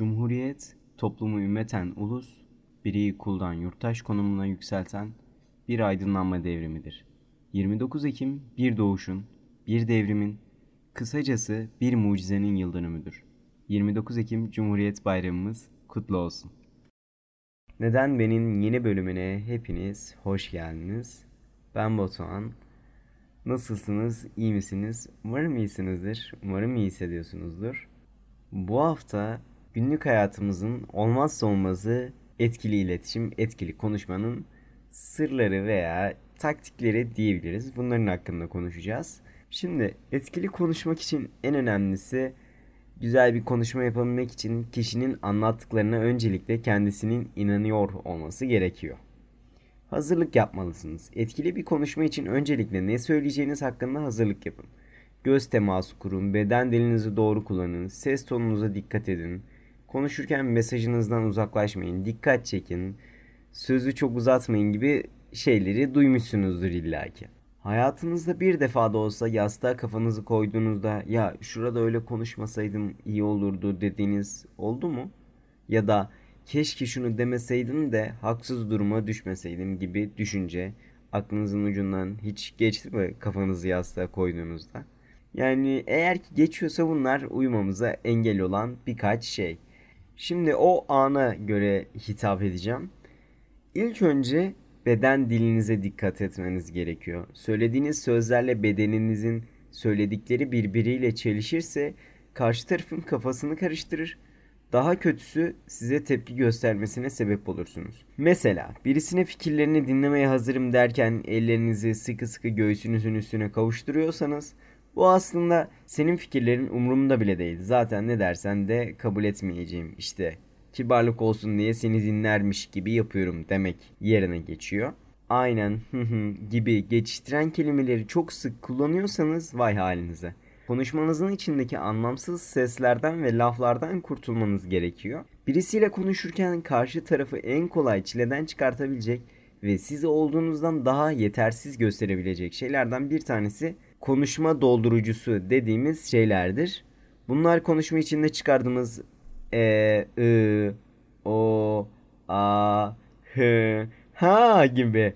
Cumhuriyet, toplumu ümmeten ulus, bireyi kuldan yurttaş konumuna yükselten bir aydınlanma devrimidir. 29 Ekim bir doğuşun, bir devrimin, kısacası bir mucizenin yıl dönümüdür. 29 Ekim Cumhuriyet Bayramımız kutlu olsun. Neden Ben'in yeni bölümüne hepiniz hoş geldiniz. Ben Batuhan. Nasılsınız? İyi misiniz? Umarım iyisinizdir. Umarım iyi hissediyorsunuzdur. Bu hafta günlük hayatımızın olmazsa olmazı etkili iletişim, etkili konuşmanın sırları veya taktikleri diyebiliriz. Bunların hakkında konuşacağız. Şimdi etkili konuşmak için en önemlisi güzel bir konuşma yapabilmek için kişinin anlattıklarına öncelikle kendisinin inanıyor olması gerekiyor. Hazırlık yapmalısınız. Etkili bir konuşma için öncelikle ne söyleyeceğiniz hakkında hazırlık yapın. Göz teması kurun, beden dilinizi doğru kullanın, ses tonunuza dikkat edin. Konuşurken mesajınızdan uzaklaşmayın, dikkat çekin, sözü çok uzatmayın gibi şeyleri duymuşsunuzdur illaki. Hayatınızda bir defa da olsa yastığa kafanızı koyduğunuzda ya şurada öyle konuşmasaydım iyi olurdu dediğiniz oldu mu? Ya da keşke şunu demeseydim de haksız duruma düşmeseydim gibi düşünce aklınızın ucundan hiç geçti mi kafanızı yastığa koyduğunuzda? Yani eğer ki geçiyorsa bunlar uyumamıza engel olan birkaç şey. Şimdi o ana göre hitap edeceğim. İlk önce beden dilinize dikkat etmeniz gerekiyor. Söylediğiniz sözlerle bedeninizin söyledikleri birbiriyle çelişirse karşı tarafın kafasını karıştırır. Daha kötüsü size tepki göstermesine sebep olursunuz. Mesela birisine fikirlerini dinlemeye hazırım derken ellerinizi sıkı sıkı göğsünüzün üstüne kavuşturuyorsanız bu aslında senin fikirlerin umurumda bile değil. Zaten ne dersen de kabul etmeyeceğim işte. Kibarlık olsun diye seni dinlermiş gibi yapıyorum demek yerine geçiyor. Aynen gibi geçiştiren kelimeleri çok sık kullanıyorsanız vay halinize. Konuşmanızın içindeki anlamsız seslerden ve laflardan kurtulmanız gerekiyor. Birisiyle konuşurken karşı tarafı en kolay çileden çıkartabilecek ve sizi olduğunuzdan daha yetersiz gösterebilecek şeylerden bir tanesi konuşma doldurucusu dediğimiz şeylerdir. Bunlar konuşma içinde çıkardığımız e, ı, o, a, hı, ha gibi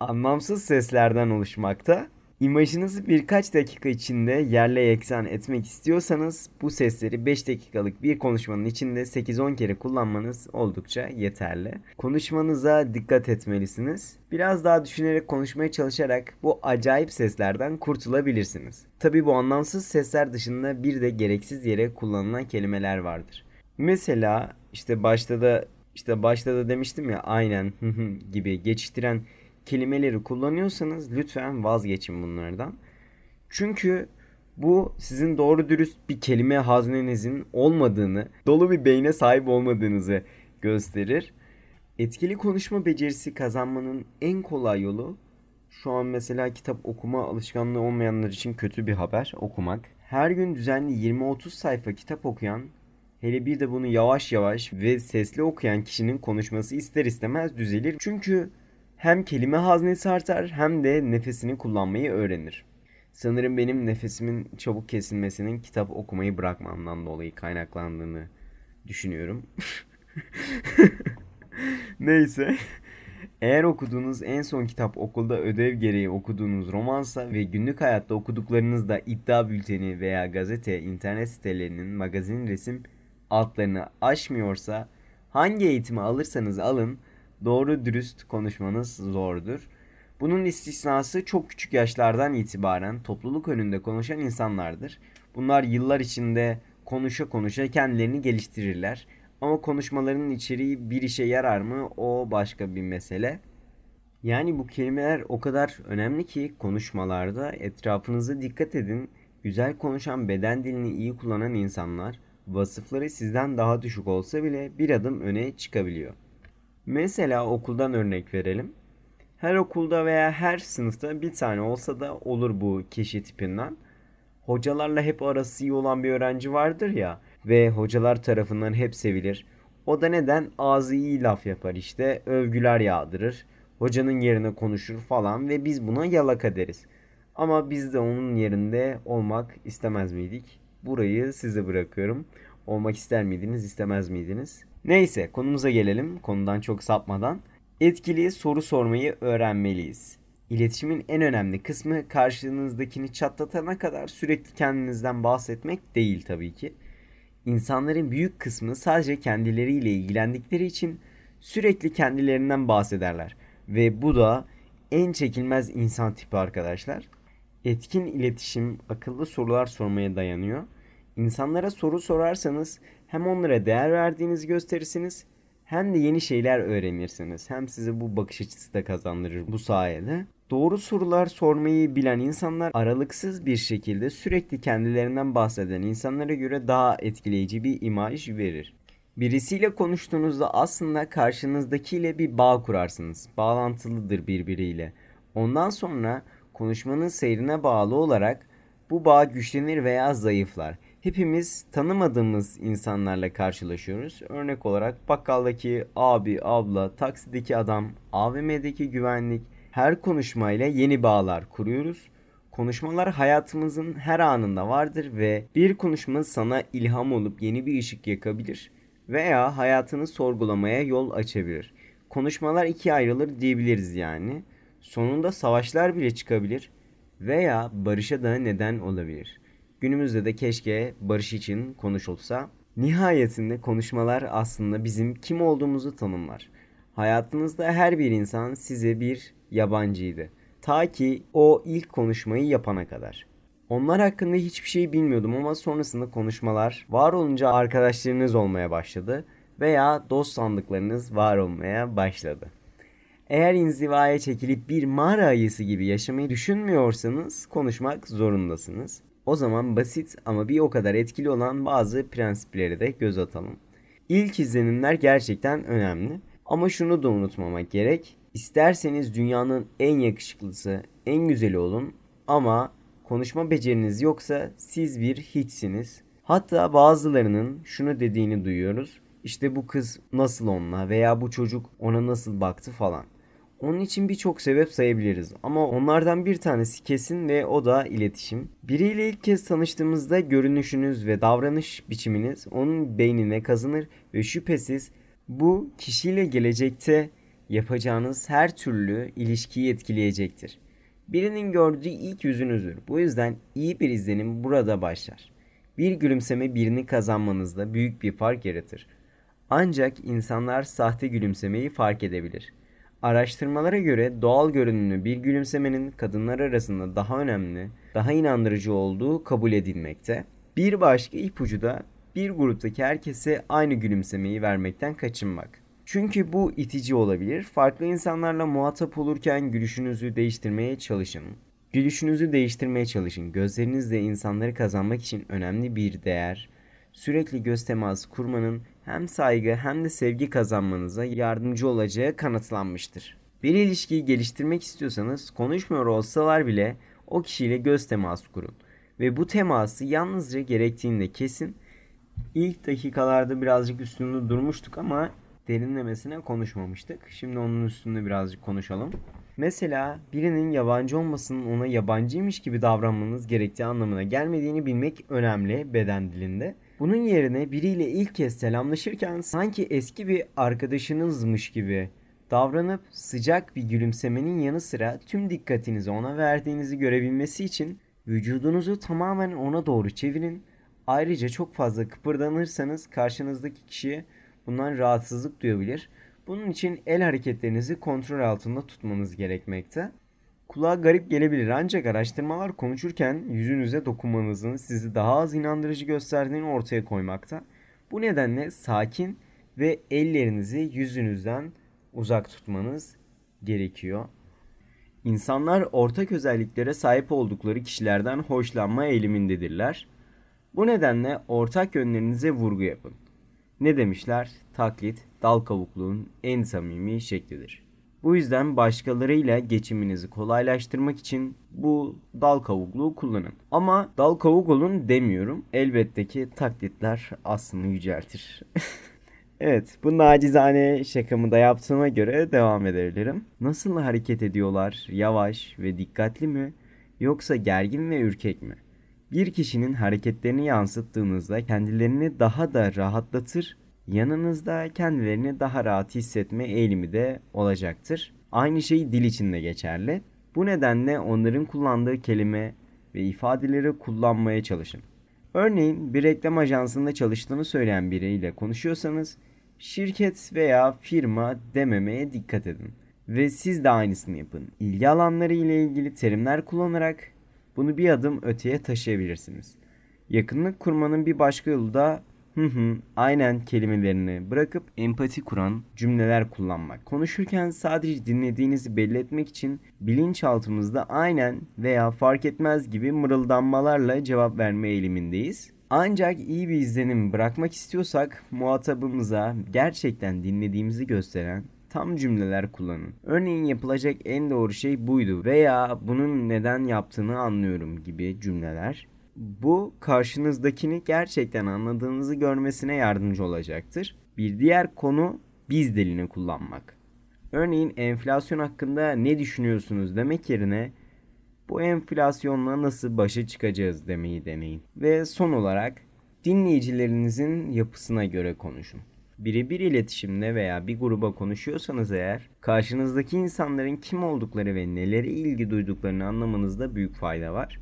anlamsız seslerden oluşmakta. İmajınızı birkaç dakika içinde yerle yeksan etmek istiyorsanız bu sesleri 5 dakikalık bir konuşmanın içinde 8-10 kere kullanmanız oldukça yeterli. Konuşmanıza dikkat etmelisiniz. Biraz daha düşünerek konuşmaya çalışarak bu acayip seslerden kurtulabilirsiniz. Tabi bu anlamsız sesler dışında bir de gereksiz yere kullanılan kelimeler vardır. Mesela işte başta da işte başta da demiştim ya aynen gibi geçiştiren kelimeleri kullanıyorsanız lütfen vazgeçin bunlardan. Çünkü bu sizin doğru dürüst bir kelime haznenizin olmadığını, dolu bir beyne sahip olmadığınızı gösterir. Etkili konuşma becerisi kazanmanın en kolay yolu şu an mesela kitap okuma alışkanlığı olmayanlar için kötü bir haber okumak. Her gün düzenli 20-30 sayfa kitap okuyan Hele bir de bunu yavaş yavaş ve sesli okuyan kişinin konuşması ister istemez düzelir. Çünkü hem kelime haznesi artar hem de nefesini kullanmayı öğrenir. Sanırım benim nefesimin çabuk kesilmesinin kitap okumayı bırakmamdan dolayı kaynaklandığını düşünüyorum. Neyse. Eğer okuduğunuz en son kitap okulda ödev gereği okuduğunuz romansa ve günlük hayatta okuduklarınızda iddia bülteni veya gazete, internet sitelerinin magazin resim altlarını aşmıyorsa hangi eğitimi alırsanız alın doğru dürüst konuşmanız zordur. Bunun istisnası çok küçük yaşlardan itibaren topluluk önünde konuşan insanlardır. Bunlar yıllar içinde konuşa konuşa kendilerini geliştirirler. Ama konuşmalarının içeriği bir işe yarar mı o başka bir mesele. Yani bu kelimeler o kadar önemli ki konuşmalarda etrafınıza dikkat edin. Güzel konuşan beden dilini iyi kullanan insanlar vasıfları sizden daha düşük olsa bile bir adım öne çıkabiliyor. Mesela okuldan örnek verelim. Her okulda veya her sınıfta bir tane olsa da olur bu kişi tipinden. Hocalarla hep arası iyi olan bir öğrenci vardır ya ve hocalar tarafından hep sevilir. O da neden ağzı iyi laf yapar işte, övgüler yağdırır, hocanın yerine konuşur falan ve biz buna yalaka deriz. Ama biz de onun yerinde olmak istemez miydik? Burayı size bırakıyorum. olmak ister miydiniz, istemez miydiniz? Neyse konumuza gelelim konudan çok sapmadan. Etkili soru sormayı öğrenmeliyiz. İletişimin en önemli kısmı karşınızdakini çatlatana kadar sürekli kendinizden bahsetmek değil tabii ki. İnsanların büyük kısmı sadece kendileriyle ilgilendikleri için sürekli kendilerinden bahsederler. Ve bu da en çekilmez insan tipi arkadaşlar. Etkin iletişim akıllı sorular sormaya dayanıyor. İnsanlara soru sorarsanız hem onlara değer verdiğinizi gösterirsiniz hem de yeni şeyler öğrenirsiniz. Hem size bu bakış açısı da kazandırır bu sayede. Doğru sorular sormayı bilen insanlar aralıksız bir şekilde sürekli kendilerinden bahseden insanlara göre daha etkileyici bir imaj verir. Birisiyle konuştuğunuzda aslında karşınızdakiyle bir bağ kurarsınız. Bağlantılıdır birbiriyle. Ondan sonra konuşmanın seyrine bağlı olarak bu bağ güçlenir veya zayıflar. Hepimiz tanımadığımız insanlarla karşılaşıyoruz. Örnek olarak bakkaldaki abi, abla, taksideki adam, AVM'deki güvenlik her konuşmayla yeni bağlar kuruyoruz. Konuşmalar hayatımızın her anında vardır ve bir konuşma sana ilham olup yeni bir ışık yakabilir veya hayatını sorgulamaya yol açabilir. Konuşmalar ikiye ayrılır diyebiliriz yani. Sonunda savaşlar bile çıkabilir veya barışa da neden olabilir. Günümüzde de keşke barış için konuşulsa. Nihayetinde konuşmalar aslında bizim kim olduğumuzu tanımlar. Hayatınızda her bir insan size bir yabancıydı. Ta ki o ilk konuşmayı yapana kadar. Onlar hakkında hiçbir şey bilmiyordum ama sonrasında konuşmalar var olunca arkadaşlarınız olmaya başladı veya dost sandıklarınız var olmaya başladı. Eğer inzivaya çekilip bir mağara ayısı gibi yaşamayı düşünmüyorsanız konuşmak zorundasınız. O zaman basit ama bir o kadar etkili olan bazı prensipleri de göz atalım. İlk izlenimler gerçekten önemli. Ama şunu da unutmamak gerek. İsterseniz dünyanın en yakışıklısı, en güzeli olun ama konuşma beceriniz yoksa siz bir hiçsiniz. Hatta bazılarının şunu dediğini duyuyoruz. İşte bu kız nasıl onunla veya bu çocuk ona nasıl baktı falan. Onun için birçok sebep sayabiliriz ama onlardan bir tanesi kesin ve o da iletişim. Biriyle ilk kez tanıştığımızda görünüşünüz ve davranış biçiminiz onun beynine kazınır ve şüphesiz bu kişiyle gelecekte yapacağınız her türlü ilişkiyi etkileyecektir. Birinin gördüğü ilk yüzünüzdür. Bu yüzden iyi bir izlenim burada başlar. Bir gülümseme birini kazanmanızda büyük bir fark yaratır. Ancak insanlar sahte gülümsemeyi fark edebilir. Araştırmalara göre doğal görünümlü bir gülümsemenin kadınlar arasında daha önemli, daha inandırıcı olduğu kabul edilmekte. Bir başka ipucu da bir gruptaki herkese aynı gülümsemeyi vermekten kaçınmak. Çünkü bu itici olabilir. Farklı insanlarla muhatap olurken gülüşünüzü değiştirmeye çalışın. Gülüşünüzü değiştirmeye çalışın. Gözlerinizle insanları kazanmak için önemli bir değer. Sürekli göz teması kurmanın hem saygı hem de sevgi kazanmanıza yardımcı olacağı kanıtlanmıştır. Bir ilişkiyi geliştirmek istiyorsanız konuşmuyor olsalar bile o kişiyle göz teması kurun. Ve bu teması yalnızca gerektiğinde kesin İlk dakikalarda birazcık üstünde durmuştuk ama derinlemesine konuşmamıştık. Şimdi onun üstünde birazcık konuşalım. Mesela birinin yabancı olmasının ona yabancıymış gibi davranmanız gerektiği anlamına gelmediğini bilmek önemli beden dilinde. Bunun yerine biriyle ilk kez selamlaşırken sanki eski bir arkadaşınızmış gibi davranıp sıcak bir gülümsemenin yanı sıra tüm dikkatinizi ona verdiğinizi görebilmesi için vücudunuzu tamamen ona doğru çevirin Ayrıca çok fazla kıpırdanırsanız karşınızdaki kişi bundan rahatsızlık duyabilir. Bunun için el hareketlerinizi kontrol altında tutmanız gerekmekte. Kulağa garip gelebilir ancak araştırmalar konuşurken yüzünüze dokunmanızın sizi daha az inandırıcı gösterdiğini ortaya koymakta. Bu nedenle sakin ve ellerinizi yüzünüzden uzak tutmanız gerekiyor. İnsanlar ortak özelliklere sahip oldukları kişilerden hoşlanma eğilimindedirler. Bu nedenle ortak yönlerinize vurgu yapın. Ne demişler? Taklit, dal kavukluğun en samimi şeklidir. Bu yüzden başkalarıyla geçiminizi kolaylaştırmak için bu dal kavukluğu kullanın. Ama dal kavuk olun demiyorum. Elbette ki taklitler aslını yüceltir. evet bu nacizane şakamı da yaptığıma göre devam edebilirim. Nasıl hareket ediyorlar? Yavaş ve dikkatli mi? Yoksa gergin ve ürkek mi? Bir kişinin hareketlerini yansıttığınızda kendilerini daha da rahatlatır, yanınızda kendilerini daha rahat hissetme eğilimi de olacaktır. Aynı şey dil için de geçerli. Bu nedenle onların kullandığı kelime ve ifadeleri kullanmaya çalışın. Örneğin bir reklam ajansında çalıştığını söyleyen biriyle konuşuyorsanız şirket veya firma dememeye dikkat edin. Ve siz de aynısını yapın. İlgi alanları ile ilgili terimler kullanarak bunu bir adım öteye taşıyabilirsiniz. Yakınlık kurmanın bir başka yolu da hı hı aynen kelimelerini bırakıp empati kuran cümleler kullanmak. Konuşurken sadece dinlediğinizi belli etmek için bilinçaltımızda aynen veya fark etmez gibi mırıldanmalarla cevap verme eğilimindeyiz. Ancak iyi bir izlenim bırakmak istiyorsak muhatabımıza gerçekten dinlediğimizi gösteren tam cümleler kullanın. Örneğin yapılacak en doğru şey buydu veya bunun neden yaptığını anlıyorum gibi cümleler. Bu karşınızdakini gerçekten anladığınızı görmesine yardımcı olacaktır. Bir diğer konu biz dilini kullanmak. Örneğin enflasyon hakkında ne düşünüyorsunuz demek yerine bu enflasyonla nasıl başa çıkacağız demeyi deneyin. Ve son olarak dinleyicilerinizin yapısına göre konuşun. Birebir iletişimde veya bir gruba konuşuyorsanız eğer karşınızdaki insanların kim oldukları ve nelere ilgi duyduklarını anlamanızda büyük fayda var.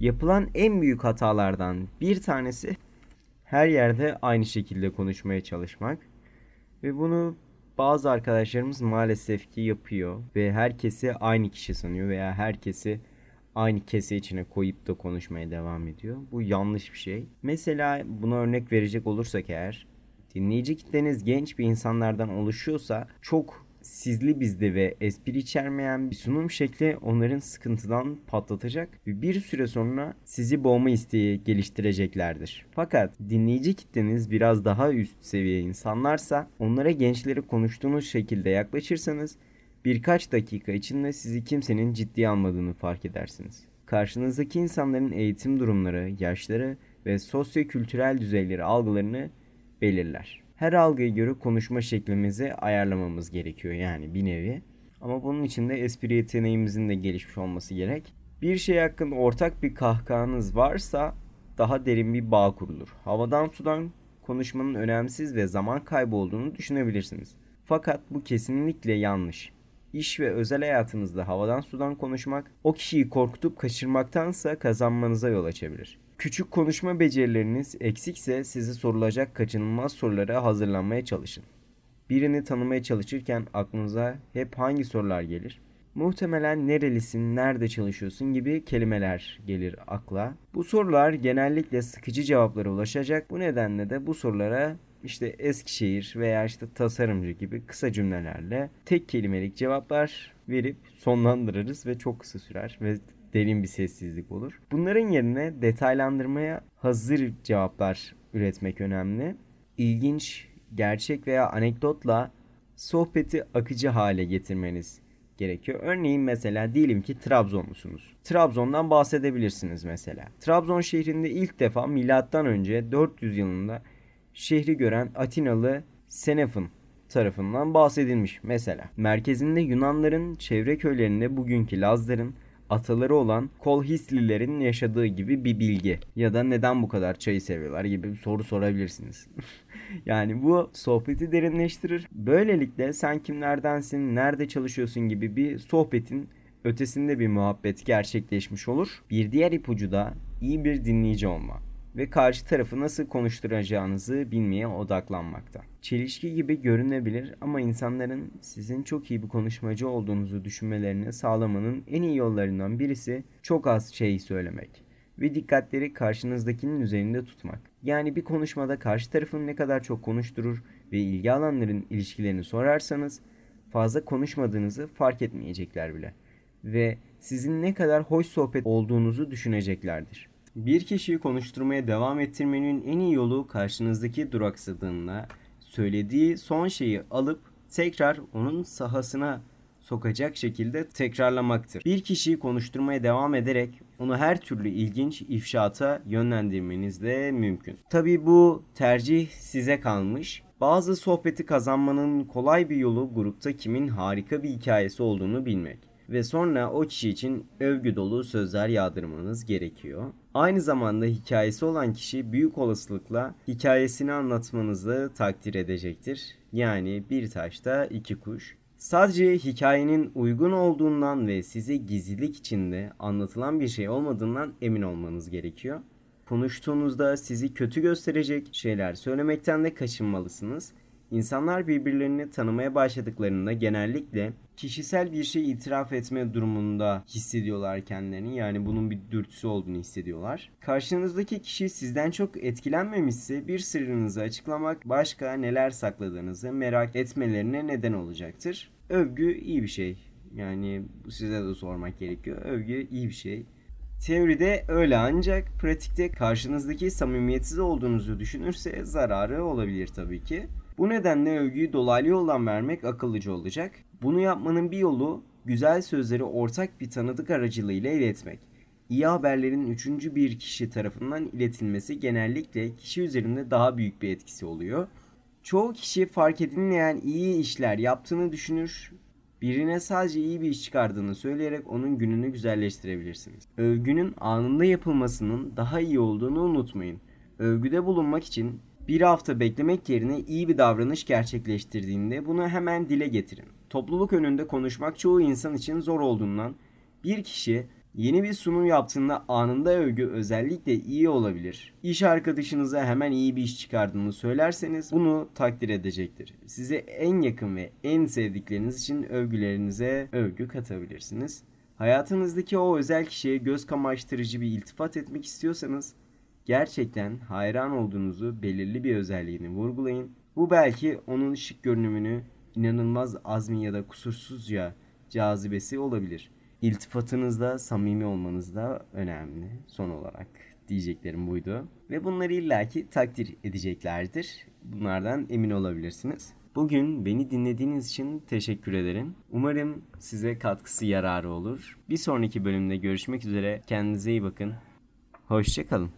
Yapılan en büyük hatalardan bir tanesi her yerde aynı şekilde konuşmaya çalışmak ve bunu bazı arkadaşlarımız maalesef ki yapıyor ve herkesi aynı kişi sanıyor veya herkesi aynı kese içine koyup da konuşmaya devam ediyor. Bu yanlış bir şey. Mesela buna örnek verecek olursak eğer dinleyici kitleniz genç bir insanlardan oluşuyorsa çok sizli bizde ve espri içermeyen bir sunum şekli onların sıkıntıdan patlatacak ve bir süre sonra sizi boğma isteği geliştireceklerdir. Fakat dinleyici kitleniz biraz daha üst seviye insanlarsa onlara gençleri konuştuğunuz şekilde yaklaşırsanız birkaç dakika içinde sizi kimsenin ciddiye almadığını fark edersiniz. Karşınızdaki insanların eğitim durumları, yaşları ve sosyo-kültürel düzeyleri algılarını belirler. Her algıya göre konuşma şeklimizi ayarlamamız gerekiyor yani bir nevi. Ama bunun için de espri yeteneğimizin de gelişmiş olması gerek. Bir şey hakkında ortak bir kahkahanız varsa daha derin bir bağ kurulur. Havadan sudan konuşmanın önemsiz ve zaman kaybı olduğunu düşünebilirsiniz. Fakat bu kesinlikle yanlış. İş ve özel hayatınızda havadan sudan konuşmak o kişiyi korkutup kaçırmaktansa kazanmanıza yol açabilir. Küçük konuşma becerileriniz eksikse size sorulacak kaçınılmaz sorulara hazırlanmaya çalışın. Birini tanımaya çalışırken aklınıza hep hangi sorular gelir? Muhtemelen nerelisin, nerede çalışıyorsun gibi kelimeler gelir akla. Bu sorular genellikle sıkıcı cevaplara ulaşacak. Bu nedenle de bu sorulara işte Eskişehir veya işte tasarımcı gibi kısa cümlelerle tek kelimelik cevaplar verip sonlandırırız ve çok kısa sürer ve derin bir sessizlik olur. Bunların yerine detaylandırmaya hazır cevaplar üretmek önemli. İlginç, gerçek veya anekdotla sohbeti akıcı hale getirmeniz gerekiyor. Örneğin mesela diyelim ki Trabzonlusunuz. Trabzon'dan bahsedebilirsiniz mesela. Trabzon şehrinde ilk defa milattan önce 400 yılında şehri gören Atinalı Xenophon tarafından bahsedilmiş mesela. Merkezinde Yunanların çevre köylerinde bugünkü Lazların ataları olan Kolhislilerin yaşadığı gibi bir bilgi. Ya da neden bu kadar çayı seviyorlar gibi bir soru sorabilirsiniz. yani bu sohbeti derinleştirir. Böylelikle sen kimlerdensin, nerede çalışıyorsun gibi bir sohbetin ötesinde bir muhabbet gerçekleşmiş olur. Bir diğer ipucu da iyi bir dinleyici olma ve karşı tarafı nasıl konuşturacağınızı bilmeye odaklanmakta. Çelişki gibi görünebilir ama insanların sizin çok iyi bir konuşmacı olduğunuzu düşünmelerini sağlamanın en iyi yollarından birisi çok az şey söylemek ve dikkatleri karşınızdakinin üzerinde tutmak. Yani bir konuşmada karşı tarafın ne kadar çok konuşturur ve ilgi alanların ilişkilerini sorarsanız fazla konuşmadığınızı fark etmeyecekler bile ve sizin ne kadar hoş sohbet olduğunuzu düşüneceklerdir. Bir kişiyi konuşturmaya devam ettirmenin en iyi yolu karşınızdaki duraksadığında söylediği son şeyi alıp tekrar onun sahasına sokacak şekilde tekrarlamaktır. Bir kişiyi konuşturmaya devam ederek onu her türlü ilginç ifşaata yönlendirmeniz de mümkün. Tabi bu tercih size kalmış. Bazı sohbeti kazanmanın kolay bir yolu grupta kimin harika bir hikayesi olduğunu bilmek. Ve sonra o kişi için övgü dolu sözler yağdırmanız gerekiyor. Aynı zamanda hikayesi olan kişi büyük olasılıkla hikayesini anlatmanızı takdir edecektir. Yani bir taşta iki kuş. Sadece hikayenin uygun olduğundan ve size gizlilik içinde anlatılan bir şey olmadığından emin olmanız gerekiyor. Konuştuğunuzda sizi kötü gösterecek şeyler söylemekten de kaçınmalısınız. İnsanlar birbirlerini tanımaya başladıklarında genellikle kişisel bir şey itiraf etme durumunda hissediyorlar kendilerini. Yani bunun bir dürtüsü olduğunu hissediyorlar. Karşınızdaki kişi sizden çok etkilenmemişse bir sırrınızı açıklamak başka neler sakladığınızı merak etmelerine neden olacaktır. Övgü iyi bir şey. Yani size de sormak gerekiyor. Övgü iyi bir şey. Teoride öyle ancak pratikte karşınızdaki samimiyetsiz olduğunuzu düşünürse zararı olabilir tabii ki. Bu nedenle övgüyü dolaylı yoldan vermek akıllıca olacak. Bunu yapmanın bir yolu güzel sözleri ortak bir tanıdık aracılığıyla iletmek. İyi haberlerin üçüncü bir kişi tarafından iletilmesi genellikle kişi üzerinde daha büyük bir etkisi oluyor. Çoğu kişi fark edilmeyen iyi işler yaptığını düşünür. Birine sadece iyi bir iş çıkardığını söyleyerek onun gününü güzelleştirebilirsiniz. Övgünün anında yapılmasının daha iyi olduğunu unutmayın. Övgüde bulunmak için bir hafta beklemek yerine iyi bir davranış gerçekleştirdiğinde bunu hemen dile getirin. Topluluk önünde konuşmak çoğu insan için zor olduğundan bir kişi yeni bir sunum yaptığında anında övgü özellikle iyi olabilir. İş arkadaşınıza hemen iyi bir iş çıkardığını söylerseniz bunu takdir edecektir. Size en yakın ve en sevdikleriniz için övgülerinize övgü katabilirsiniz. Hayatınızdaki o özel kişiye göz kamaştırıcı bir iltifat etmek istiyorsanız gerçekten hayran olduğunuzu belirli bir özelliğini vurgulayın. Bu belki onun şık görünümünü inanılmaz azmi ya da kusursuzca cazibesi olabilir. İltifatınızda samimi olmanız da önemli son olarak diyeceklerim buydu. Ve bunları illaki takdir edeceklerdir. Bunlardan emin olabilirsiniz. Bugün beni dinlediğiniz için teşekkür ederim. Umarım size katkısı yararı olur. Bir sonraki bölümde görüşmek üzere. Kendinize iyi bakın. Hoşçakalın.